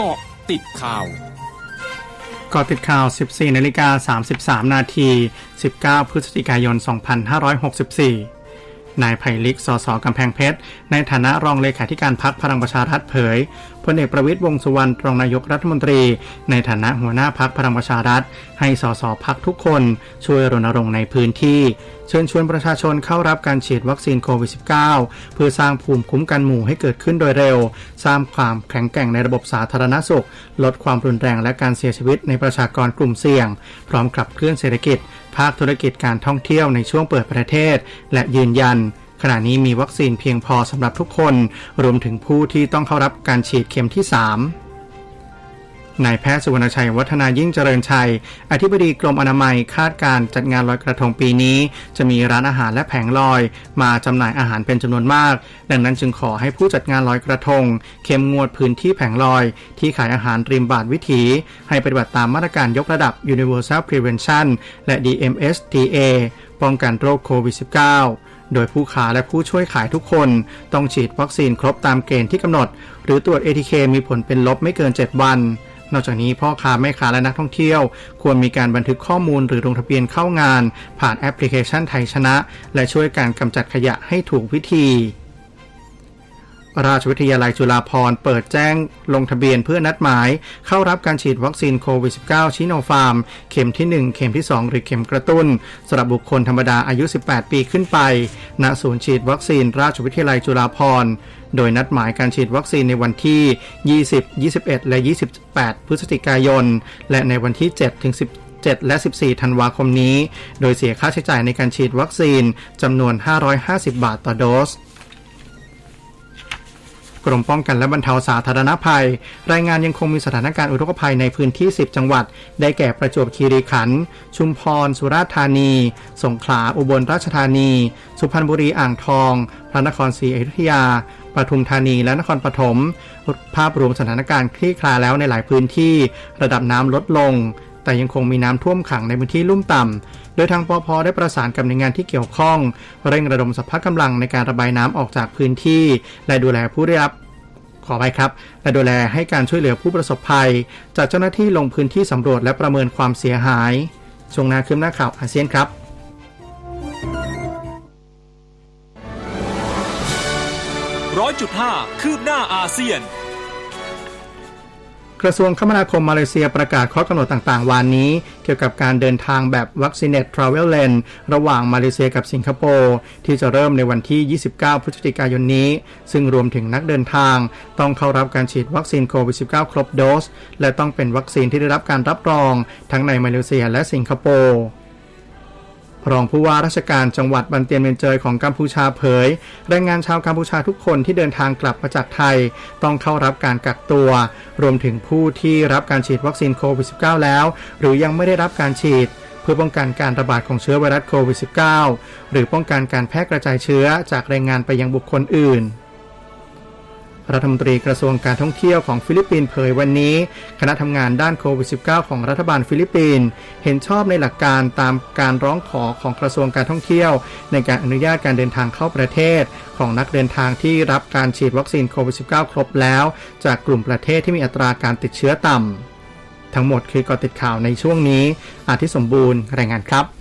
เกาะติดข่าวกาะติดข่าว 14นาฬิกา33 นาที 19 พฤศจิกายน 2564 นายไผ่ลิก สสกำแพงเพชร ในฐานะรองเลขาธิการพักพลังประชารัฐเผยพลเอกประวิตยวงสุวรรณรองนายกรัฐมนตรี ในฐานะหัวหน้าพักพลังประชารัฐ ให้สสพักทุกคนช่วยรณรงค์ในพื้นที่ เชิญชวนประชาชนเข้ารับการฉีดวัคซีนโควิด -19 เพื่อสร้างภูมิคุ้มกันหมู่ให้เกิดขึ้นโดยเร็ว สร้างความแข็งแกร่งในระบบสาธารณสุข ลดความรุนแรงและการเสียชีวิตในประชากรกลุ่มเสี่ยง พร้อมขับเคลื่อนเศรษฐกิจ ภาคธุรกิจการท่องเที่ยวในช่วงเปิดประเทศ และยืนยัน ขณะนี้มีวัคซีนเพียงพอสำหรับทุกคน รวมถึงผู้ที่ต้องเข้ารับการฉีดเข็มที่ 3นายแพทย์สุวรรณชัยวัฒนายิ่งเจริญชัย อธิบดีกรมอนามัยคาดการจัดงานลอยกระทงปีนี้ จะมีร้านอาหารและแผงลอย มาจำหน่ายอาหารเป็นจำนวนมาก ดังนั้นจึงขอให้ผู้จัดงานลอยกระทง เข้มงวดพื้นที่แผงลอย ที่ขายอาหารริมบาทวิถี ให้ปฏิบัติตามมาตรการยกระดับ Universal Prevention และ DMSTA ป้องกันโรคโควิด -19 โดยผู้ค้าและผู้ช่วยขายทุกคนต้องฉีดวัคซีนครบตามเกณฑ์ที่กำหนด หรือตรวจ ATK มีผลเป็นลบไม่เกิน 7 วัน นอกจากนี้พ่อค้าแม่ค้าและนักท่องเที่ยว ควรมีการบันทึกข้อมูลหรือลงทะเบียนเข้างาน ผ่านแอปพลิเคชันไทยชนะ และช่วยการกำจัดขยะให้ถูกวิธี ราชวิทยาลัยจุฬาภรณ์เปิดแจ้งลงทะเบียนเพื่อนัดหมาย เข้ารับการฉีดวัคซีนโควิด -19 ซิโนฟาร์ม เข็มที่ 1 เข็มที่ 2 หรือเข็มกระตุ้นสำหรับบุคคลธรรมดาอายุ 18 ปีขึ้นไปณศูนย์ฉีดวัคซีน ราชวิทยาลัยจุฬาภรณ์โดยนัดหมายการฉีดวัคซีนในวันที่ 20 21 และ 28 พฤศจิกายน และในวันที่ 7 ถึง17และ 14 ธันวาคมนี้ โดยเสียค่าใช้จ่ายในการฉีดวัคซีนจำนวน 550 บาทต่อโดส รมป้องกันและบรรเทาสาธารณภัย รายงานยังคงมีสถานการณ์อุทกภัยในพื้นที่ 10 จังหวัด ได้แก่ประจวบคีรีขันธ์ชุมพร สุราษฎร์ธานี สงขลา อุบลราชธานี สุพรรณบุรี อ่างทอง พระนครศรีอยุธยาปทุมธานีและนครปฐมภาพรวมสถานการณ์คลี่คลายแล้วในหลายพื้นที่ ระดับน้ำลดลง แต่ยังคงมีน้ำท่วมขังในพื้นที่ลุ่มต่ำโดยทางปอพได้ประสานกับหน่วยงานที่เกี่ยวข้อง เร่งระดมสัพพะกำลังในการระบายน้ำออกจากพื้นที่ และดูแลผู้ได้รับขอไปครับ และดูแลให้การช่วยเหลือผู้ประสบภัย จากเจ้าหน้าที่ลงพื้นที่สำรวจและประเมินความเสียหาย ช่วงนาคืมหน้าข่าวอาเซียนครับ ร้อยจุดห้าคืบหน้าอาเซียน กระทรวงคมนาคมมาเลเซียประกาศข้อกำหนดต่างๆ วานนี้ เกี่ยวกับการเดินทางแบบวัคซีน etAddress ระหว่างมาเลเซียกับสิงคโปร์ที่จะเริ่มในวันที่ 29 พฤศจิกายนนี้ ซึ่งรวมถึงนักเดินทาง ต้องเข้ารับการฉีดวัคซีนโควิด -19 ครบโดส และต้องเป็นวัคซีนที่ได้รับการรับรอง ทั้งในมาเลเซียและสิงคโปร์ รองผู้ว่าราชการจังหวัดบันเตียนเมนเจยของกัมพูชาเผย แรงงานชาวกัมพูชาทุกคนที่เดินทางกลับมาจากไทย ต้องเข้ารับการกักตัว รวมถึงผู้ที่รับการฉีดวัคซีนโควิด -19 แล้ว หรือยังไม่ได้รับการฉีด เพื่อป้องกันการระบาดของเชื้อไวรัสโควิด -19 หรือป้องกันการแพร่กระจายเชื้อจากแรงงานไปยังบุคคลอื่น รัฐมนตรีกระทรวงการท่องเที่ยวของฟิลิปปินส์เผยวันนี้ คณะทำงานด้านโควิด -19 ของรัฐบาลฟิลิปปินส์เห็นชอบในหลักการตามการร้องขอของกระทรวงการท่องเที่ยว ในการอนุญาตการเดินทางเข้าประเทศ ของนักเดินทางที่รับการฉีดวัคซีนโควิด -19 ครบแล้ว จากกลุ่มประเทศที่มีอัตราการติดเชื้อต่ำทั้งหมดคือกอติดข่าวในช่วงนี้ อาทิสมบูรณ์รายงานครับ